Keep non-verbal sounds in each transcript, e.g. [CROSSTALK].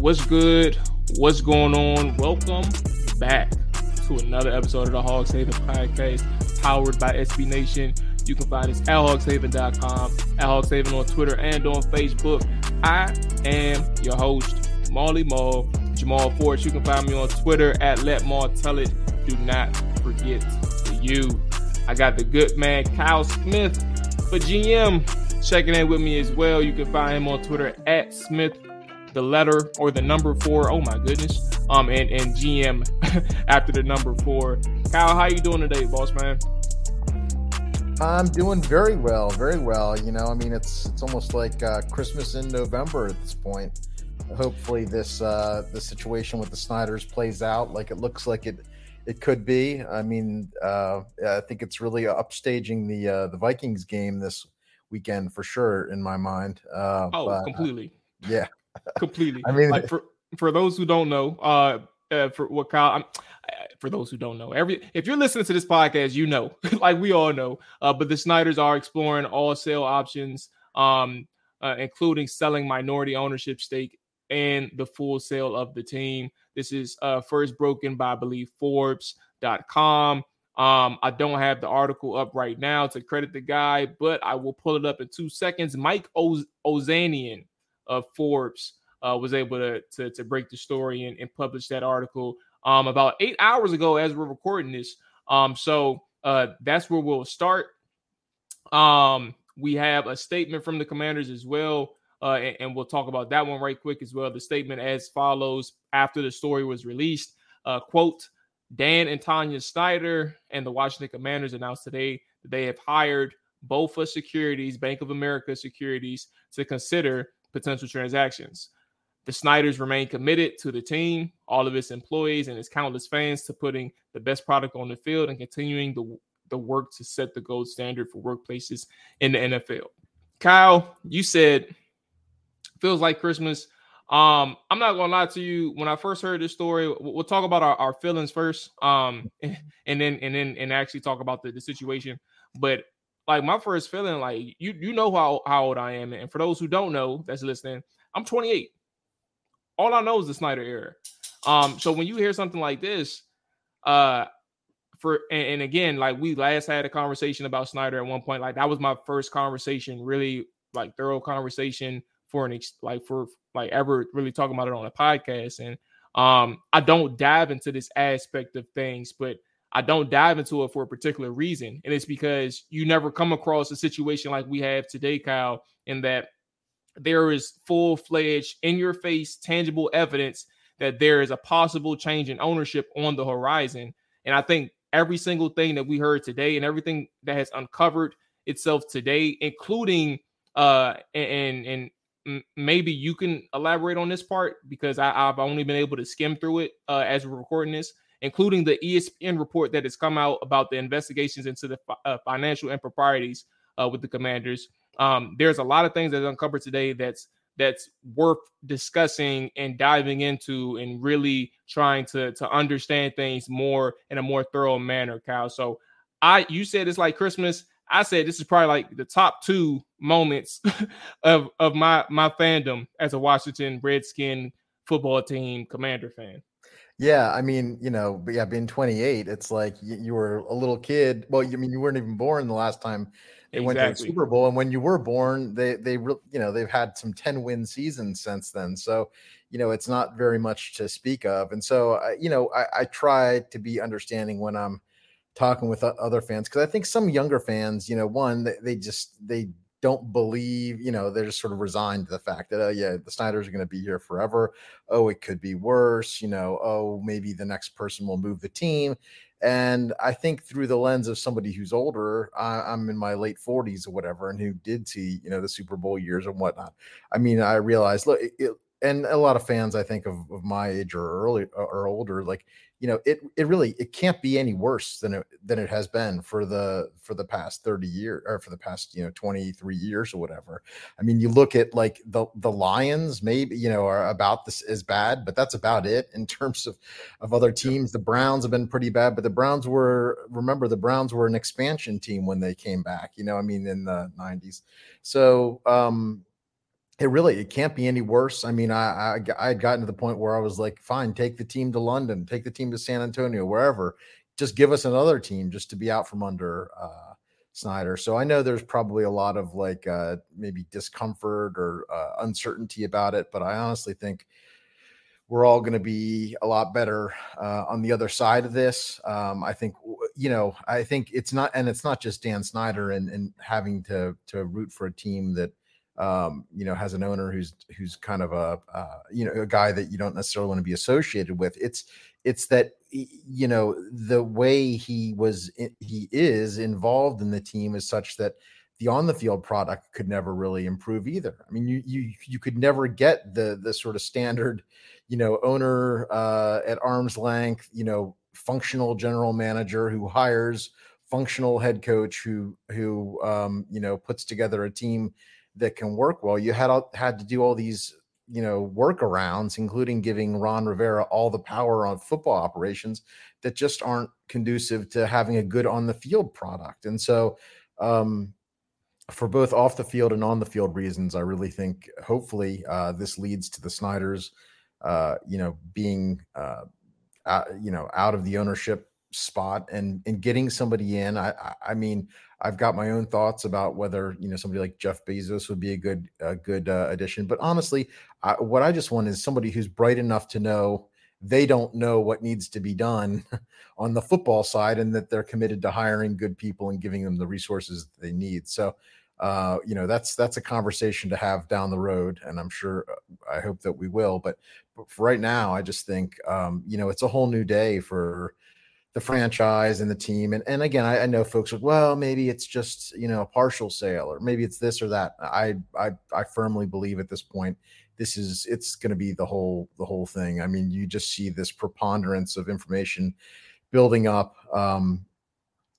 What's good? What's going on? Welcome back to another episode of the Hogs Haven podcast, powered by SB Nation. You can find us at hogshaven.com, at hogshaven on Twitter and on Facebook. I am your host, Molly Mall, Jamal Forge. You can find me on Twitter at Let Maul Tell It. Do not forget the you. I got the good man Kyle Smith for GM checking in with me as well. You can find him on Twitter at Smith the letter or the number four. Oh my goodness. Um and, and GM [LAUGHS] after the number four. Kyle, how you doing today, boss man? I'm doing very well, very well. You know, I mean, it's it's almost like uh, Christmas in November at this point. Hopefully, this uh, the situation with the Snyders plays out like it looks like it it could be. I mean, uh, I think it's really upstaging the uh, the Vikings game this weekend for sure in my mind. Uh, oh, but, completely. yeah, completely. I mean, like for for those who don't know, uh, uh for what Kyle, I'm, for those who don't know, every if you're listening to this podcast, you know, [LAUGHS] like we all know. Uh, but the Snyders are exploring all sale options, um, uh, including selling minority ownership stake and the full sale of the team. This is uh, first broken by, I believe, Forbes.com. Um, I don't have the article up right now to credit the guy, but I will pull it up in two seconds. Mike Oz- Ozanian of Forbes uh, was able to, to, to break the story and, and publish that article um, about eight hours ago as we're recording this. Um, so uh, that's where we'll start. Um, we have a statement from the commanders as well, uh, and, and, we'll talk about that one right quick as well. The statement as follows after the story was released: uh, "Quote: Dan and Tanya Snyder and the Washington Commanders announced today that they have hired BofA Securities, Bank of America Securities, to consider potential transactions. The Snyders remain committed to the team, all of its employees, and its countless fans to putting the best product on the field and continuing the, the work to set the gold standard for workplaces in the NFL. Kyle, you said feels like Christmas. Um, I'm not gonna lie to you. When I first heard this story, we'll talk about our, our feelings first, um, [LAUGHS] and then and then and actually talk about the, the situation. But like my first feeling, like you you know how how old I am, and for those who don't know that's listening, I'm 28. All I know is the Snyder era. Um, so when you hear something like this, uh, for and, and again, like we last had a conversation about Snyder at one point, like that was my first conversation, really like thorough conversation for an ex- like for like ever really talking about it on a podcast. And um, I don't dive into this aspect of things, but I don't dive into it for a particular reason. And it's because you never come across a situation like we have today, Kyle, in that there is full fledged, in your face, tangible evidence that there is a possible change in ownership on the horizon. And I think every single thing that we heard today and everything that has uncovered itself today, including uh and and maybe you can elaborate on this part because I, have only been able to skim through it uh, as we're recording this including the ESPN report that has come out about the investigations into the uh, financial improprieties uh, with the Commanders. Um, there's a lot of things that's uncovered today that's that's worth discussing and diving into and really trying to to understand things more in a more thorough manner, Kyle. So I you said it's like Christmas. I said this is probably like the top two moments [LAUGHS] of of my my fandom as a Washington Redskin football team commander fan. Yeah, I mean, you know, but yeah, being 28, it's like you, you were a little kid. Well, you I mean you weren't even born the last time they exactly. went to the Super Bowl, and when you were born, they they you know they've had some 10 win seasons since then. So, you know, it's not very much to speak of. And so, you know, I, I try to be understanding when I'm talking with other fans because I think some younger fans, you know, one they, they just they don't believe, you know, they're just sort of resigned to the fact that, oh, yeah, the Snyders are going to be here forever. Oh, it could be worse. You know, oh, maybe the next person will move the team. And I think through the lens of somebody who's older, I, am in my late 40s or whatever, and who did see, you know, the Super Bowl years and whatnot. I mean, I realized, look, it, and a lot of fans, I think, of, of my age or early or older, like you know it it really it can't be any worse than it than it has been for the for the past 30 years or for the past you know 23 years or whatever. I mean you look at like the the lions maybe you know are about this as bad but that's about it in terms of of other teams. The browns have been pretty bad but the browns were remember the browns were an expansion team when they came back you know i mean in the 90s so um it really it can't be any worse. I mean, I, I I had gotten to the point where I was like, fine, take the team to London, take the team to San Antonio, wherever. Just give us another team just to be out from under uh, Snyder. So I know there's probably a lot of like uh, maybe discomfort or uh, uncertainty about it, but I honestly think we're all going to be a lot better uh, on the other side of this. Um, I think you know, I think it's not, and it's not just Dan Snyder and, and having to to root for a team that um, you know, has an owner who's who's kind of a uh, you know a guy that you don't necessarily want to be associated with. It's it's that you know the way he was he is involved in the team is such that the on the field product could never really improve either. I mean, you you you could never get the the sort of standard, you know, owner uh, at arm's length, you know, functional general manager who hires functional head coach who who um, you know puts together a team that can work well. You had had to do all these you know workarounds, including giving Ron Rivera all the power on football operations that just aren't conducive to having a good on the field product. And so, um, for both off the field and on the field reasons, I really think hopefully uh, this leads to the Snyders, uh, you know, being uh, you know out of the ownership spot and and getting somebody in. I I mean, I've got my own thoughts about whether you know somebody like Jeff Bezos would be a good a good uh, addition. But honestly, I, what I just want is somebody who's bright enough to know they don't know what needs to be done [LAUGHS] on the football side, and that they're committed to hiring good people and giving them the resources they need. So. Uh, you know that's that's a conversation to have down the road, and I'm sure uh, I hope that we will. But, but for right now, I just think um, you know it's a whole new day for the franchise and the team. And and again, I, I, know folks are well, maybe it's just you know a partial sale, or maybe it's this or that. I I I firmly believe at this point, this is it's going to be the whole the whole thing. I mean, you just see this preponderance of information building up. Um,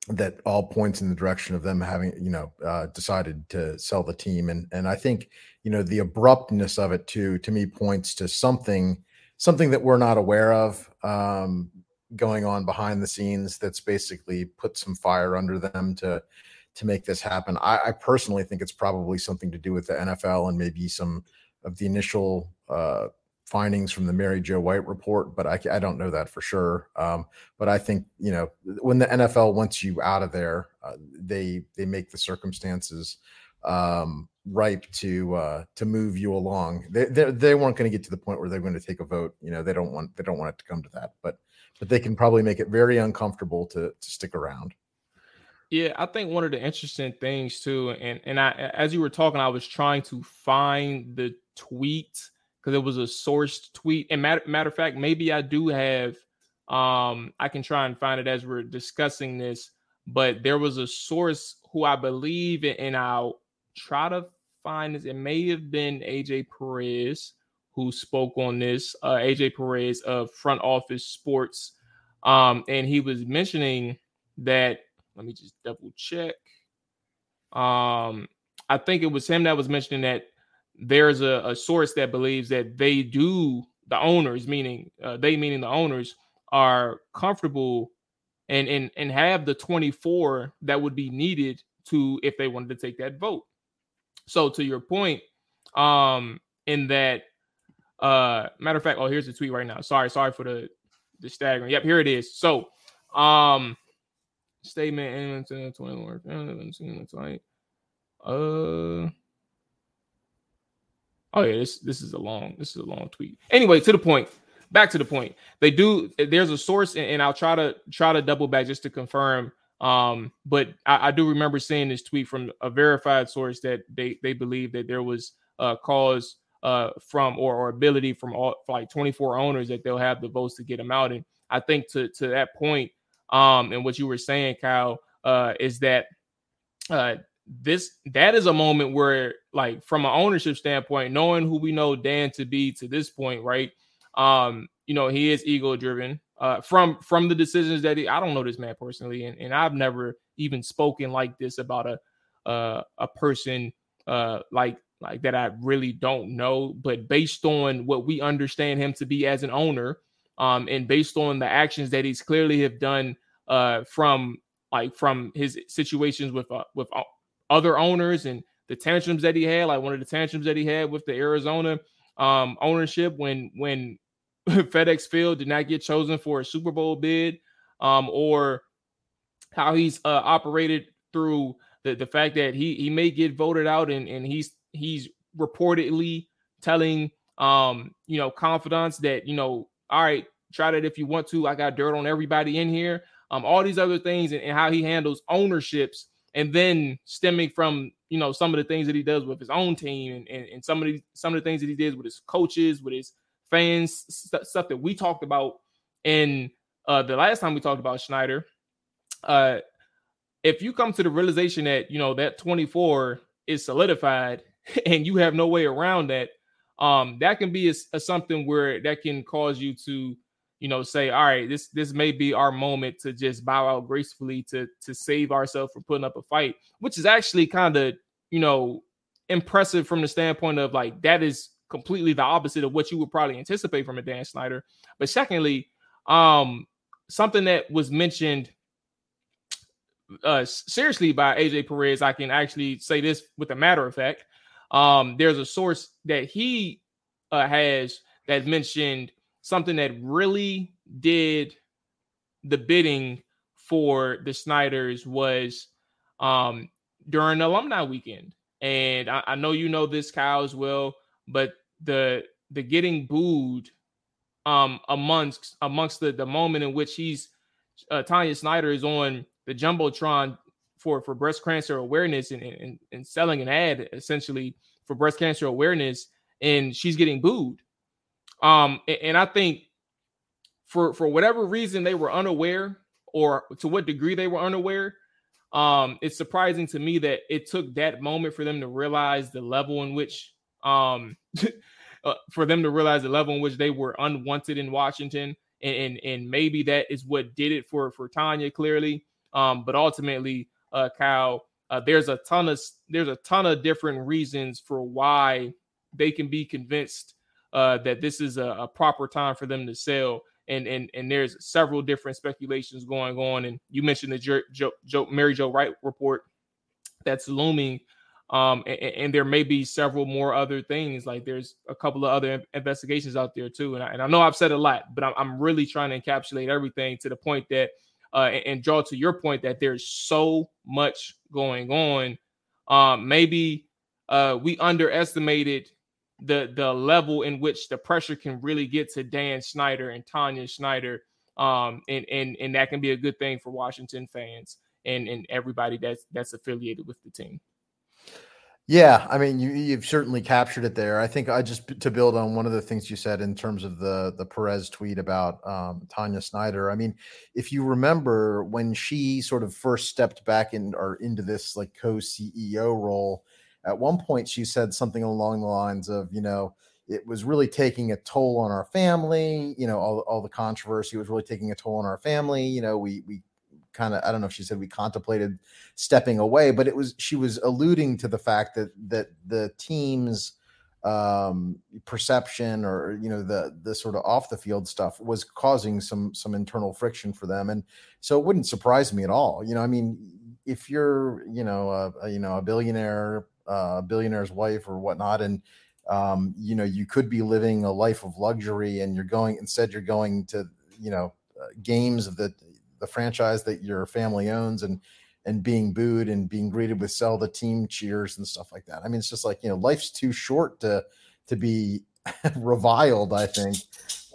that all points in the direction of them having you know uh, decided to sell the team and and I think you know the abruptness of it too to me points to something something that we're not aware of um, going on behind the scenes that's basically put some fire under them to to make this happen. I, I personally think it's probably something to do with the NFL and maybe some of the initial uh, findings from the Mary Jo White report, but I, I don't know that for sure. Um, but I think you know when the NFL wants you out of there, uh, they they make the circumstances um, ripe to uh, to move you along. They they, they weren't going to get to the point where they're going to take a vote. You know they don't want they don't want it to come to that, but but they can probably make it very uncomfortable to to stick around. Yeah, I think one of the interesting things too, and and I as you were talking, I was trying to find the tweet because it was a sourced tweet. And matter matter of fact, maybe I do have. Um, I can try and find it as we're discussing this. But there was a source who I believe, and I'll try to find this. It may have been AJ Perez who spoke on this, uh, AJ Perez of Front Office Sports. Um, and he was mentioning that, let me just double check. Um, I think it was him that was mentioning that there's a, a source that believes that they do, the owners, meaning uh, they, meaning the owners, are comfortable and, and, and have the 24 that would be needed to if they wanted to take that vote. So to your point, um, in that uh, matter of fact, oh, here's the tweet right now. Sorry, sorry for the the staggering. Yep, here it is. So, um, statement and uh. Oh yeah, this this is a long this is a long tweet. Anyway, to the point. Back to the point. They do. There's a source, and, and I'll try to try to double back just to confirm. Um, but I, I, do remember seeing this tweet from a verified source that they they believe that there was a cause uh, from or, or ability from all like 24 owners that they'll have the votes to get them out. And I think to to that point, um, and what you were saying, Kyle, uh, is that uh, this that is a moment where, like, from an ownership standpoint, knowing who we know Dan to be to this point, right? Um, you know, he is ego driven. Uh, from from the decisions that he, I don't know this man personally, and, and I've never even spoken like this about a uh, a person uh, like like that I really don't know. But based on what we understand him to be as an owner, um, and based on the actions that he's clearly have done uh, from like from his situations with uh, with other owners and the tantrums that he had, like one of the tantrums that he had with the Arizona um, ownership when when [LAUGHS] FedEx Field did not get chosen for a Super Bowl bid, um, or how he's uh, operated through the, the fact that he he may get voted out and, and he's he's reportedly telling um you know confidants that you know all right try that if you want to. I got dirt on everybody in here. Um all these other things and, and how he handles ownerships and then stemming from you know some of the things that he does with his own team and, and, and some of the some of the things that he did with his coaches with his fans st- stuff that we talked about in uh the last time we talked about Snyder. Uh if you come to the realization that you know that 24 is solidified [LAUGHS] and you have no way around that um that can be a, a something where that can cause you to you know say all right this this may be our moment to just bow out gracefully to to save ourselves from putting up a fight which is actually kind of you know impressive from the standpoint of like that is completely the opposite of what you would probably anticipate from a Dan Snyder. But secondly um something that was mentioned uh seriously by AJ Perez I can actually say this with a matter of fact um there's a source that he uh, has that mentioned something that really did the bidding for the Snyders was um, during alumni weekend. And I, I, know you know this, Kyle, as well, but the the getting booed um, amongst amongst the, the moment in which he's uh, Tanya Snyder is on the jumbotron for for breast cancer awareness and, and, and selling an ad essentially for breast cancer awareness, and she's getting booed. Um, and I think for for whatever reason they were unaware, or to what degree they were unaware, um, it's surprising to me that it took that moment for them to realize the level in which um [LAUGHS] uh, for them to realize the level in which they were unwanted in Washington. And, and, and maybe that is what did it for for Tanya clearly. Um, but ultimately, uh, Kyle, uh, there's a ton of there's a ton of different reasons for why they can be convinced uh, that this is a, a, proper time for them to sell. And and and there's several different speculations going on. And you mentioned the Joe, Joe, Joe Mary Jo White report that's looming. Um, and, and, there may be several more other things. Like there's a couple of other investigations out there too. And I, and I know I've said a lot, but I'm, I'm really trying to encapsulate everything to the point that, uh, and, draw to your point that there's so much going on. Um, maybe uh, we underestimated the the level in which the pressure can really get to Dan Snyder and Tanya Snyder. Um, and and and that can be a good thing for Washington fans and and everybody that's that's affiliated with the team. Yeah, I mean, you you've certainly captured it there. I think I just to build on one of the things you said in terms of the the Perez tweet about um, Tanya Snyder. I mean, if you remember when she sort of first stepped back in or into this like co CEO role, at one point she said something along the lines of, you know, it was really taking a toll on our family. You know, all, all the controversy was really taking a toll on our family. You know, we we kind of I don't know if she said we contemplated stepping away, but it was she was alluding to the fact that that the team's um perception or you know the the sort of off the field stuff was causing some some internal friction for them. And so it wouldn't surprise me at all. You know i mean if you're you know a, a you know a billionaire uh, billionaire's wife or whatnot, and um, you know you could be living a life of luxury, and you're going instead you're going to you know uh, games of the the franchise that your family owns and and being booed and being greeted with sell the team cheers and stuff like that. I mean, it's just like you know, life's too short to to be [LAUGHS] reviled. I think,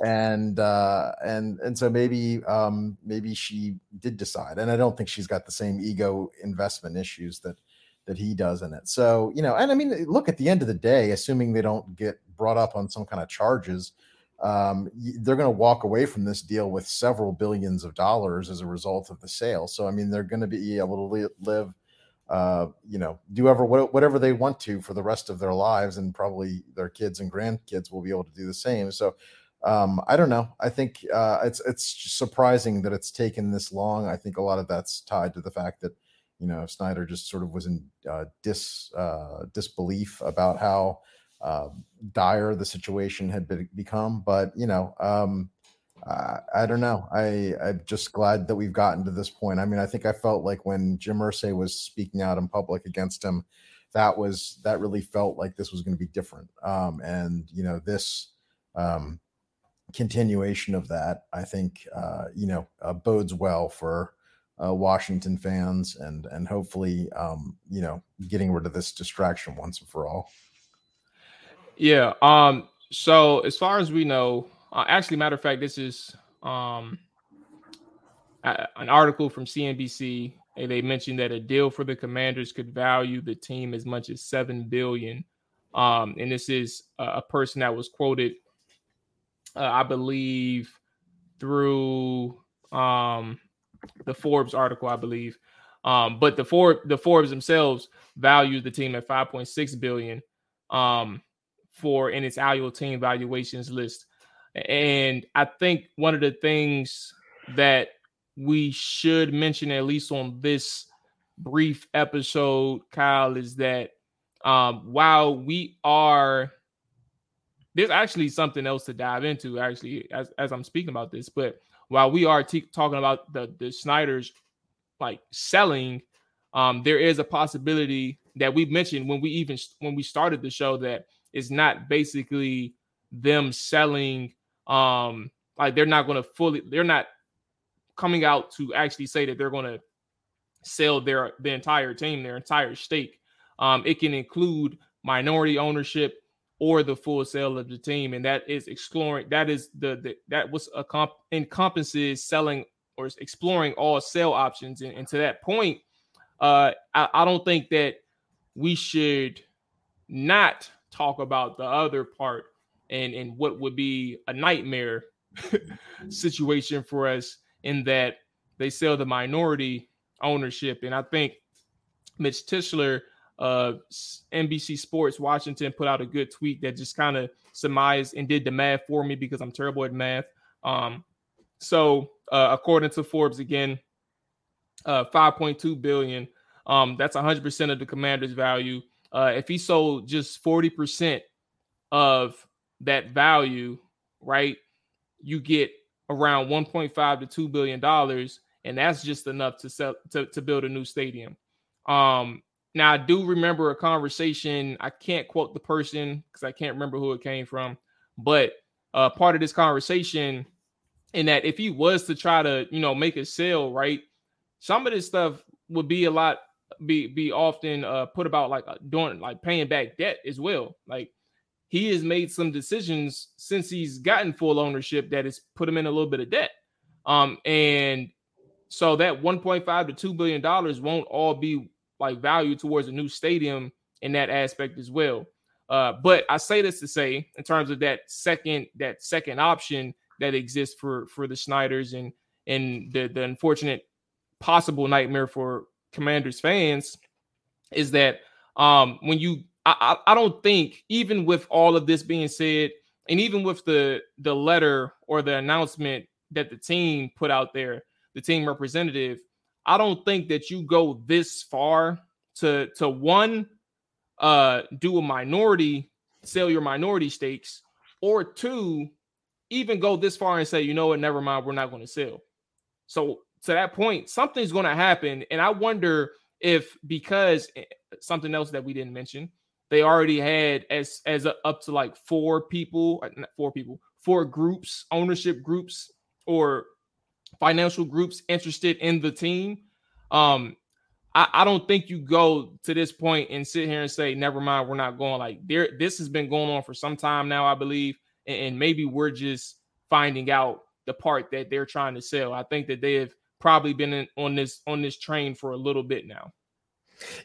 and uh, and and so maybe um, maybe she did decide, and I don't think she's got the same ego investment issues that that he does in it. So, you know, and I mean, look, at the end of the day, assuming they don't get brought up on some kind of charges, um, they're going to walk away from this deal with several billions of dollars as a result of the sale. So, I mean, they're going to be able to live, uh, you know, do ever whatever they want to for the rest of their lives, and probably their kids and grandkids will be able to do the same. So, um, I don't know. I think uh, it's it's surprising that it's taken this long. I think a lot of that's tied to the fact that you know Snyder just sort of was in uh, dis uh, disbelief about how uh, dire the situation had be- become. But you know, um, I, I don't know. I I'm just glad that we've gotten to this point. I mean, I think I felt like when Jim Irsay was speaking out in public against him, that was that really felt like this was going to be different. Um, and you know this um, continuation of that, I think uh, you know uh, bodes well for uh, Washington fans and and hopefully um, you know getting rid of this distraction once and for all. Yeah. Um. So as far as we know, uh, actually, matter of fact, this is um a, an article from CNBC. And they mentioned that a deal for the Commanders could value the team as much as seven billion. Um, and this is a, a person that was quoted, uh, I believe, through um the Forbes article, I believe. Um, but the Forbes the Forbes themselves valued the team at 5.6 billion um, for in its annual team valuations list. And I think one of the things that we should mention, at least on this brief episode, Kyle, is that um, while we are there's actually something else to dive into actually as, as i'm speaking about this but while we are t- talking about the the Snyder's like selling, um, there is a possibility that we mentioned when we even when we started the show that it's not basically them selling um like they're not going to fully they're not coming out to actually say that they're going to sell their the entire team their entire stake um it can include minority ownership or the full sale of the team, and that is exploring. That is the, the that was a comp encompasses selling or exploring all sale options. And, and to that point, uh, I, I don't think that we should not talk about the other part and and what would be a nightmare [LAUGHS] situation for us in that they sell the minority ownership. And I think Mitch Tischler uh, NBC Sports Washington put out a good tweet that just kind of surmised and did the math for me because I'm terrible at math. Um, so uh, according to Forbes again, uh, 5.2 billion. Um, that's 100% of the commander's value. Uh, if he sold just 40% of that value, right, you get around 1.5 to 2 billion dollars, and that's just enough to sell to, to build a new stadium. Um, now, I do remember a conversation. I can't quote the person because I can't remember who it came from, but uh, part of this conversation, in that if he was to try to, you know, make a sale, right, some of this stuff would be a lot, be be often uh, put about like uh, doing like paying back debt as well. Like he has made some decisions since he's gotten full ownership that has put him in a little bit of debt. Um, and so that 1.5 to 2 billion dollars won't all be like value towards a new stadium in that aspect as well. Uh, but I say this to say, in terms of that second that second option that exists for for the Snyders and and the the unfortunate possible nightmare for Commanders fans is that um when you I, I don't think even with all of this being said and even with the the letter or the announcement that the team put out there the team representative I don't think that you go this far to to one uh do a minority sell your minority stakes or two even go this far and say you know what? Never mind. We're not going to sell. So to that point something's going to happen and i wonder if because eh, something else that we didn't mention they already had as as a, up to like four people uh, four people four groups ownership groups or financial groups interested in the team. Um, I, I, don't think you go to this point and sit here and say, never mind, we're not going. Like there, this has been going on for some time now, I believe, and, and maybe we're just finding out the part that they're trying to sell. I think that they have probably been in, on this on this train for a little bit now.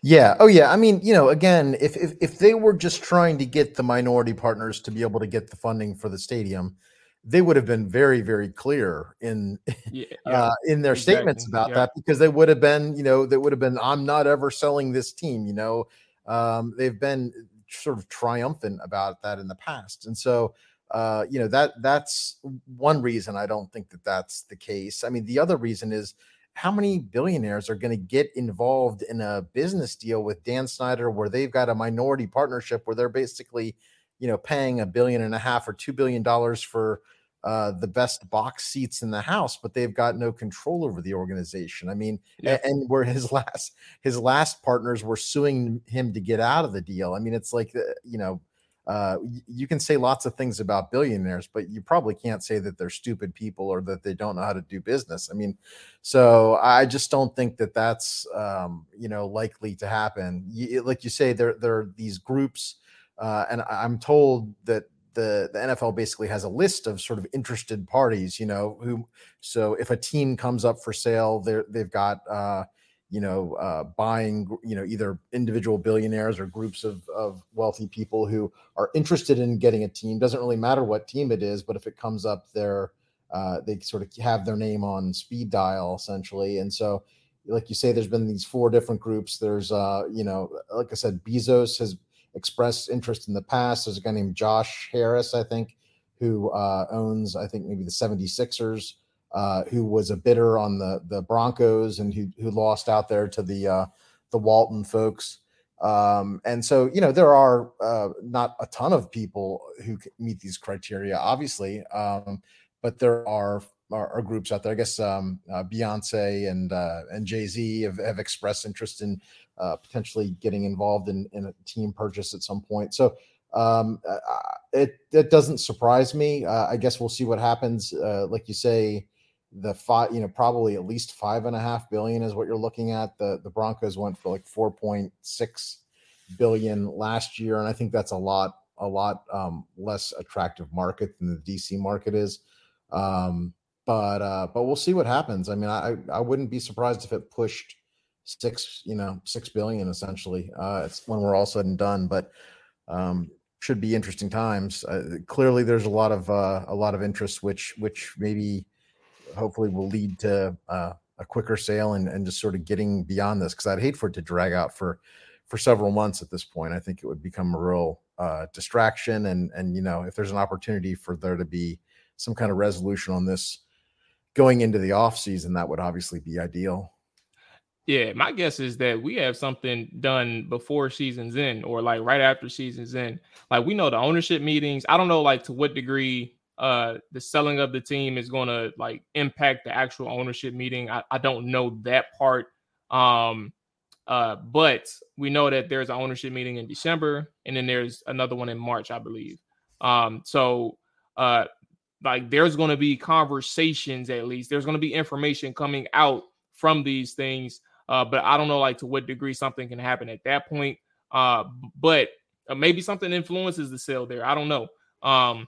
Yeah. Oh, yeah. I mean, you know, again, if, if if they were just trying to get the minority partners to be able to get the funding for the stadium, they would have been very very clear in yeah, [LAUGHS] uh, in their exactly. statements about yeah. that because they would have been you know they would have been i'm not ever selling this team you know um, they've been sort of triumphant about that in the past and so uh, you know that that's one reason i don't think that that's the case i mean the other reason is how many billionaires are going to get involved in a business deal with dan snyder where they've got a minority partnership where they're basically you know paying a billion and a half or two billion dollars for uh, the best box seats in the house, but they've got no control over the organization. I mean, yeah. and, and where his [LAUGHS] last his last partners were suing him to get out of the deal. I mean, it's like uh, you know, uh, you can say lots of things about billionaires, but you probably can't say that they're stupid people or that they don't know how to do business. I mean, so I just don't think that that's um, you know likely to happen. You, like you say, there there are these groups, uh, and I'm told that the the NFL basically has a list of sort of interested parties. You know, who so if a team comes up for sale, they they've got. Uh, you know, uh, buying, you know, either individual billionaires or groups of, of wealthy people who are interested in getting a team. Doesn't really matter what team it is, but if it comes up, they're uh, they sort of have their name on speed dial essentially. And so, like you say, there's been these four different groups. There's, uh, you know, like I said, Bezos has expressed interest in the past. There's a guy named Josh Harris, I think, who uh, owns, I think, maybe the 76ers uh, who was a bidder on the the Broncos and who who lost out there to the uh, the Walton folks. Um, and so you know there are uh, not a ton of people who meet these criteria, obviously, um, but there are, are, groups out there. I guess um, uh, Beyonce and uh, and Jay Z have, have expressed interest in potentially getting involved in, in a team purchase at some point. So um, it it doesn't surprise me. Uh, I guess we'll see what happens. Uh, like you say, the five, you know, probably at least five and a half billion is what you're looking at. The the Broncos went for like 4.6 billion last year, and I think that's a lot, a lot um, less attractive market than the DC market is. Um, but uh, but we'll see what happens. I mean, I I wouldn't be surprised if it pushed six, you know, six billion essentially. Uh, it's when we're all said and done, but um, should be interesting times. Uh, clearly, there's a lot of uh, a lot of interest, which which maybe hopefully will lead to uh, a quicker sale and, and just sort of getting beyond this because I'd hate for it to drag out for for several months at this point. I think it would become a real uh, distraction and and you know if there's an opportunity for there to be some kind of resolution on this going into the off season, that would obviously be ideal. Yeah, my guess is that we have something done before season's end or like right after season's end. Like we know the ownership meetings. I don't know like to what degree uh the selling of the team is going to like impact the actual ownership meeting. I, I don't know that part. Um uh but we know that there's an ownership meeting in december and then there's another one in march i believe. Um so uh like there's going to be conversations at least. There's going to be information coming out from these things uh but i don't know like to what degree something can happen at that point. Uh but uh, maybe something influences the sale there. I don't know. Um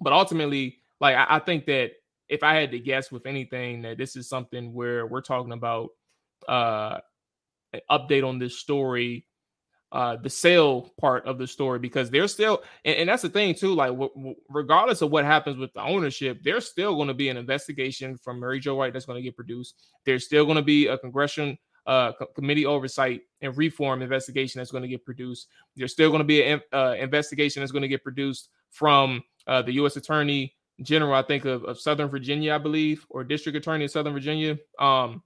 but ultimately, like I, I think that if I had to guess with anything, that this is something where we're talking about uh an update on this story uh the sale part of the story because they're still and, and that's the thing too like w- w- regardless of what happens with the ownership there's still going to be an investigation from mary jo white that's going to get produced. There's still going to be a congressional uh, committee oversight and reform investigation that's going to get produced. There's still going to be an uh, investigation that's going to get produced from uh, the U.S. Attorney General, I think of, of Southern Virginia, I believe, or District Attorney of Southern Virginia. Um,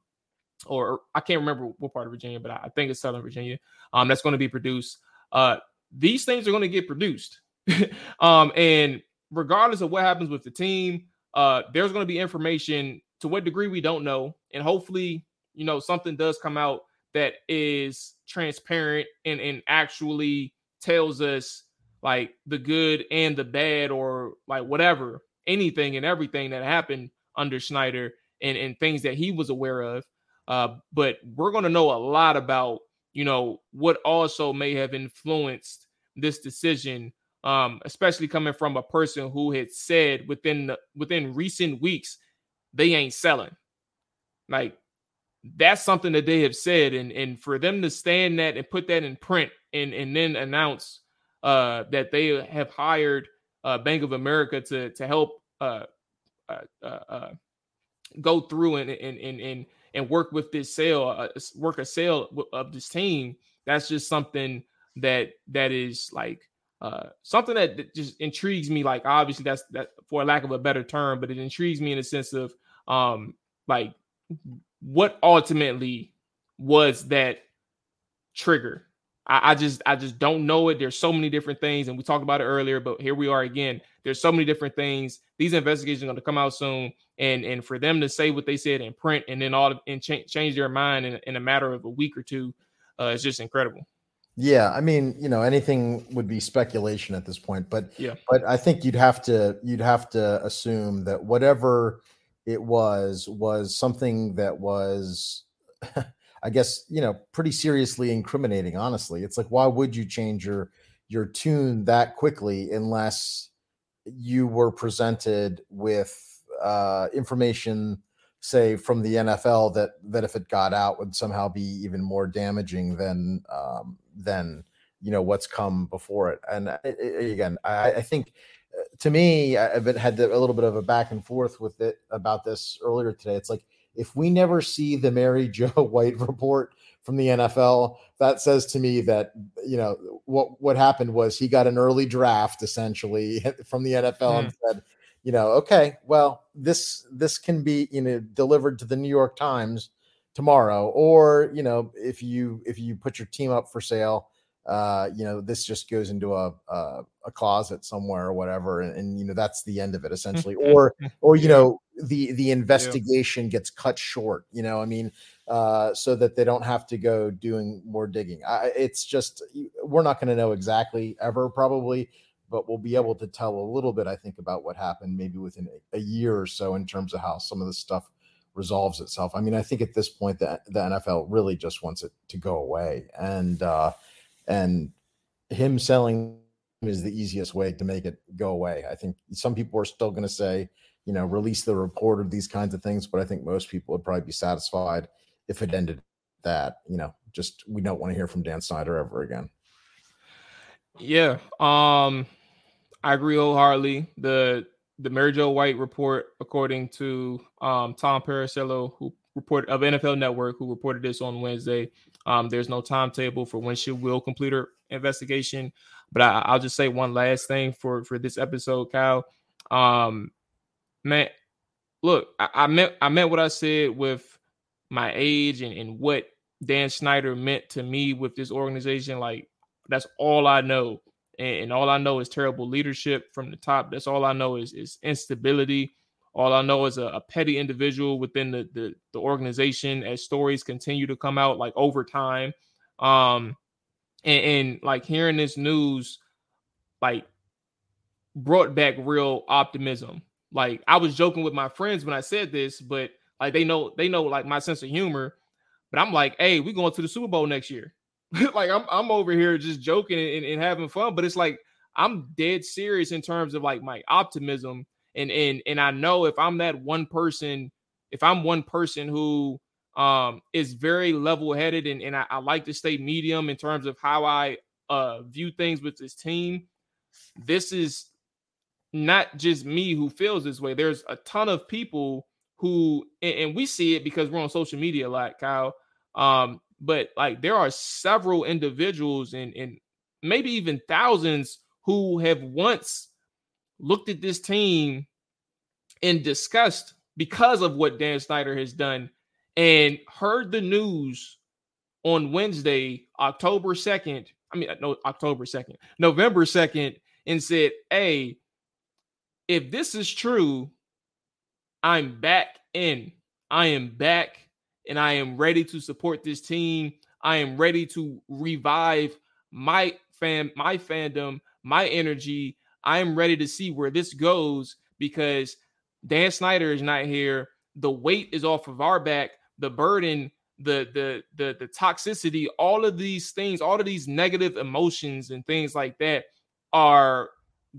or I can't remember what part of Virginia, but I think it's Southern Virginia. Um, that's going to be produced. Uh, these things are going to get produced. [LAUGHS] um, and regardless of what happens with the team, uh, there's going to be information to what degree we don't know, and hopefully, you know, something does come out that is transparent and and actually tells us like the good and the bad or like whatever anything and everything that happened under Snyder and and things that he was aware of uh but we're going to know a lot about you know what also may have influenced this decision um especially coming from a person who had said within the, within recent weeks they ain't selling. Like that's something that they have said and and for them to stand that and put that in print and and then announce uh, that they have hired uh, Bank of America to to help uh, uh, uh, uh go through and and and and, and work with this sale, work a sale of this team. That's just something that that is like something that just intrigues me. Like obviously that's that for lack of a better term, but it intrigues me in the sense of um like what ultimately was that trigger I, I, just I just don't know it. There's so many different things, and we talked about it earlier, but here we are again. There's so many different things. These investigations are going to come out soon, and and for them to say what they said in print and then all of, and ch- change their mind in, in a matter of a week or two, uh, is just incredible. Yeah, I mean, you know, anything would be speculation at this point, but yeah, but I think you'd have to you'd have to assume that whatever it was was something that was [LAUGHS] I guess, you know, pretty seriously incriminating, honestly. It's like, why would you change your your tune that quickly unless you were presented with uh, information, say, from the NFL that that if it got out would somehow be even more damaging than um, than you know what's come before it. And uh, again, I, I think uh, to me, I've had a little bit of a back and forth with it about this earlier today. It's like if we never see the Mary Jo [LAUGHS] White report from the NFL, that says to me that you know what what happened was he got an early draft essentially [LAUGHS] from the NFL mm. and hmm. said, you know, okay, well this this can be you know delivered to the New York Times tomorrow, or you know if you if you put your team up for sale, uh, you know, this just goes into a a, a closet somewhere or whatever, and, and, you know that's the end of it essentially. or or you know the the investigation yeah. gets cut short. You know, I mean, uh, so that they don't have to go doing more digging. I, it's just we're not going to know exactly ever probably. But we'll be able to tell a little bit, I think, about what happened maybe within a, a year or so in terms of how some of the stuff resolves itself. I mean, I think at this point that the NFL really just wants it to go away, and uh, and him selling is the easiest way to make it go away. I think some people are still going to say, you know, release the report of these kinds of things, but I think most people would probably be satisfied if it ended that, you know, just we don't want to hear from Dan Snyder ever again. Yeah. Um I agree wholeheartedly. The the Mary Jo White report, according to um Tom Pelissero, who reported of NFL Network, who reported this on Wednesday, um, there's no timetable for when she will complete her investigation. But I, will just say one last thing for for this episode, Kyle. Um, man, look, I, I meant I meant what I said with my age and, and what Dan Snyder meant to me with this organization. Like that's all I know. And, and all I know is terrible leadership from the top. That's all I know is is instability. All I know is a, a petty individual within the, the, the organization as stories continue to come out like over time. Um, and, and like hearing this news, like brought back real optimism. Like I was joking with my friends when I said this, but like they know they know like my sense of humor. But I'm like, hey, we going to the Super Bowl next year. [LAUGHS] like I'm I'm over here just joking and, and having fun, but it's like I'm dead serious in terms of like my optimism and and and I know if I'm that one person, if I'm one person who um is very level-headed and, and I, I like to stay medium in terms of how I uh view things with this team, this is not just me who feels this way. There's a ton of people who and, and we see it because we're on social media a lot, Kyle. Um, but like there are several individuals and and maybe even thousands who have once looked at this team in disgust because of what Dan Snyder has done and heard the news on Wednesday, October 2nd. I mean, uh, no, October 2nd, November 2nd, and said, Hey, if this is true, I'm back in. I am back and I am ready to support this team. I am ready to revive my fan, my fandom, my energy, I am ready to see where this goes because Dan Snyder is not here. The weight is off of our back. The burden, the the the the toxicity, all of these things, all of these negative emotions and things like that are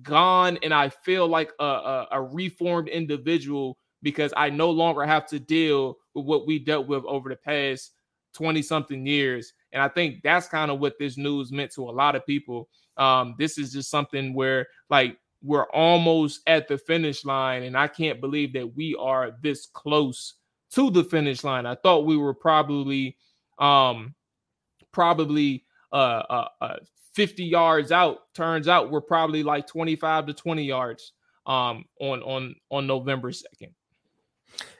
gone, and I feel like a, a, a reformed individual because I no longer have to deal with what we dealt with over the past 20 something years. And I think that's kind of what this news meant to a lot of people. Um, this is just something where like we're almost at the finish line, and I can't believe that we are this close to the finish line. I thought we were probably um probably uh, uh, uh 50 yards out. Turns out we're probably like 25 to 20 yards um on on on November 2nd.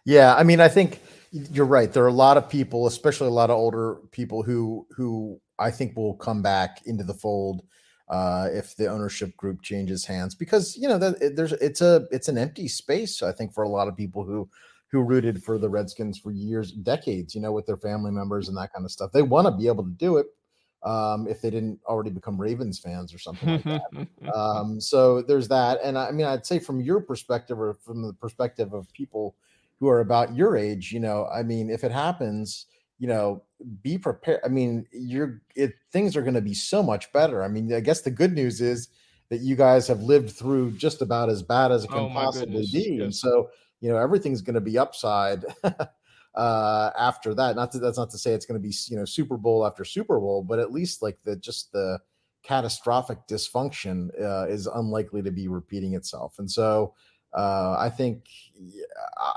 Yeah, I mean, I think you're right. There are a lot of people, especially a lot of older people who who I think will come back into the fold uh, if the ownership group changes hands because you know that there's it's a it's an empty space I think for a lot of people who who rooted for the Redskins for years, decades, you know, with their family members and that kind of stuff. They want to be able to do it um, if they didn't already become Ravens fans or something like that. [LAUGHS] um, so there's that. And I mean, I'd say from your perspective or from the perspective of people who are about your age, you know, I mean, if it happens, you know, be prepared. I mean, you're it things are going to be so much better. I mean, I guess the good news is that you guys have lived through just about as bad as it can oh, possibly be. Yes. And so you know everything's going to be upside [LAUGHS] uh after that not to, that's not to say it's going to be you know super bowl after super bowl but at least like the just the catastrophic dysfunction uh, is unlikely to be repeating itself and so uh i think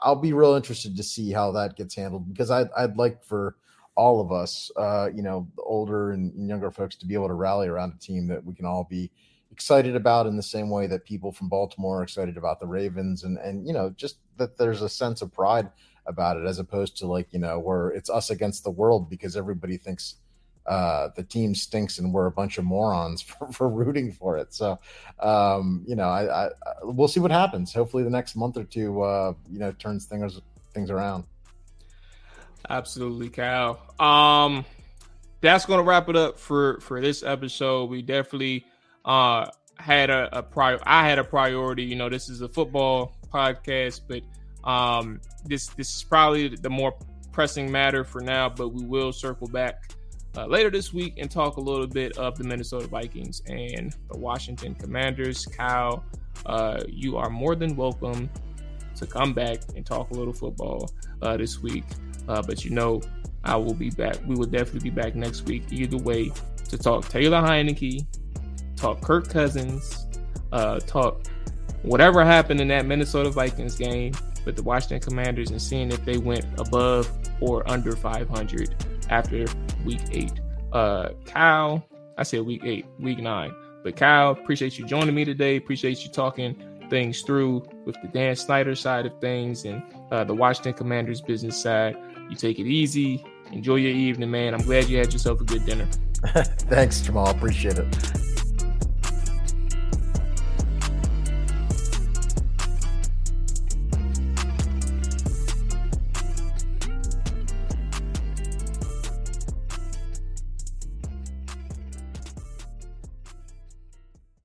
i'll be real interested to see how that gets handled because i'd, I'd like for all of us uh you know older and younger folks to be able to rally around a team that we can all be excited about in the same way that people from Baltimore are excited about the Ravens and and you know just that there's a sense of pride about it as opposed to like you know where it's us against the world because everybody thinks uh, the team stinks and we're a bunch of morons [LAUGHS] for, for rooting for it. So, um, you know, I, I, we'll see what happens. Hopefully, the next month or two, uh, you know, turns things things around. Absolutely, Cal. Um, that's going to wrap it up for for this episode. We definitely uh, had a, a prior. I had a priority. You know, this is a football podcast, but um, this this is probably the more pressing matter for now. But we will circle back uh, later this week and talk a little bit of the Minnesota Vikings and the Washington Commanders. Kyle, uh, you are more than welcome to come back and talk a little football uh, this week. Uh, but you know, I will be back. We will definitely be back next week. Either way, to talk Taylor Heinicke talk Kirk Cousins, uh, talk whatever happened in that Minnesota Vikings game with the Washington Commanders and seeing if they went above or under 500 after week eight. Uh, Kyle, I said week eight, week nine. But Kyle, appreciate you joining me today. Appreciate you talking things through with the Dan Snyder side of things and uh, the Washington Commanders business side. You take it easy. Enjoy your evening, man. I'm glad you had yourself a good dinner. [LAUGHS] Thanks, Jamal. Appreciate it.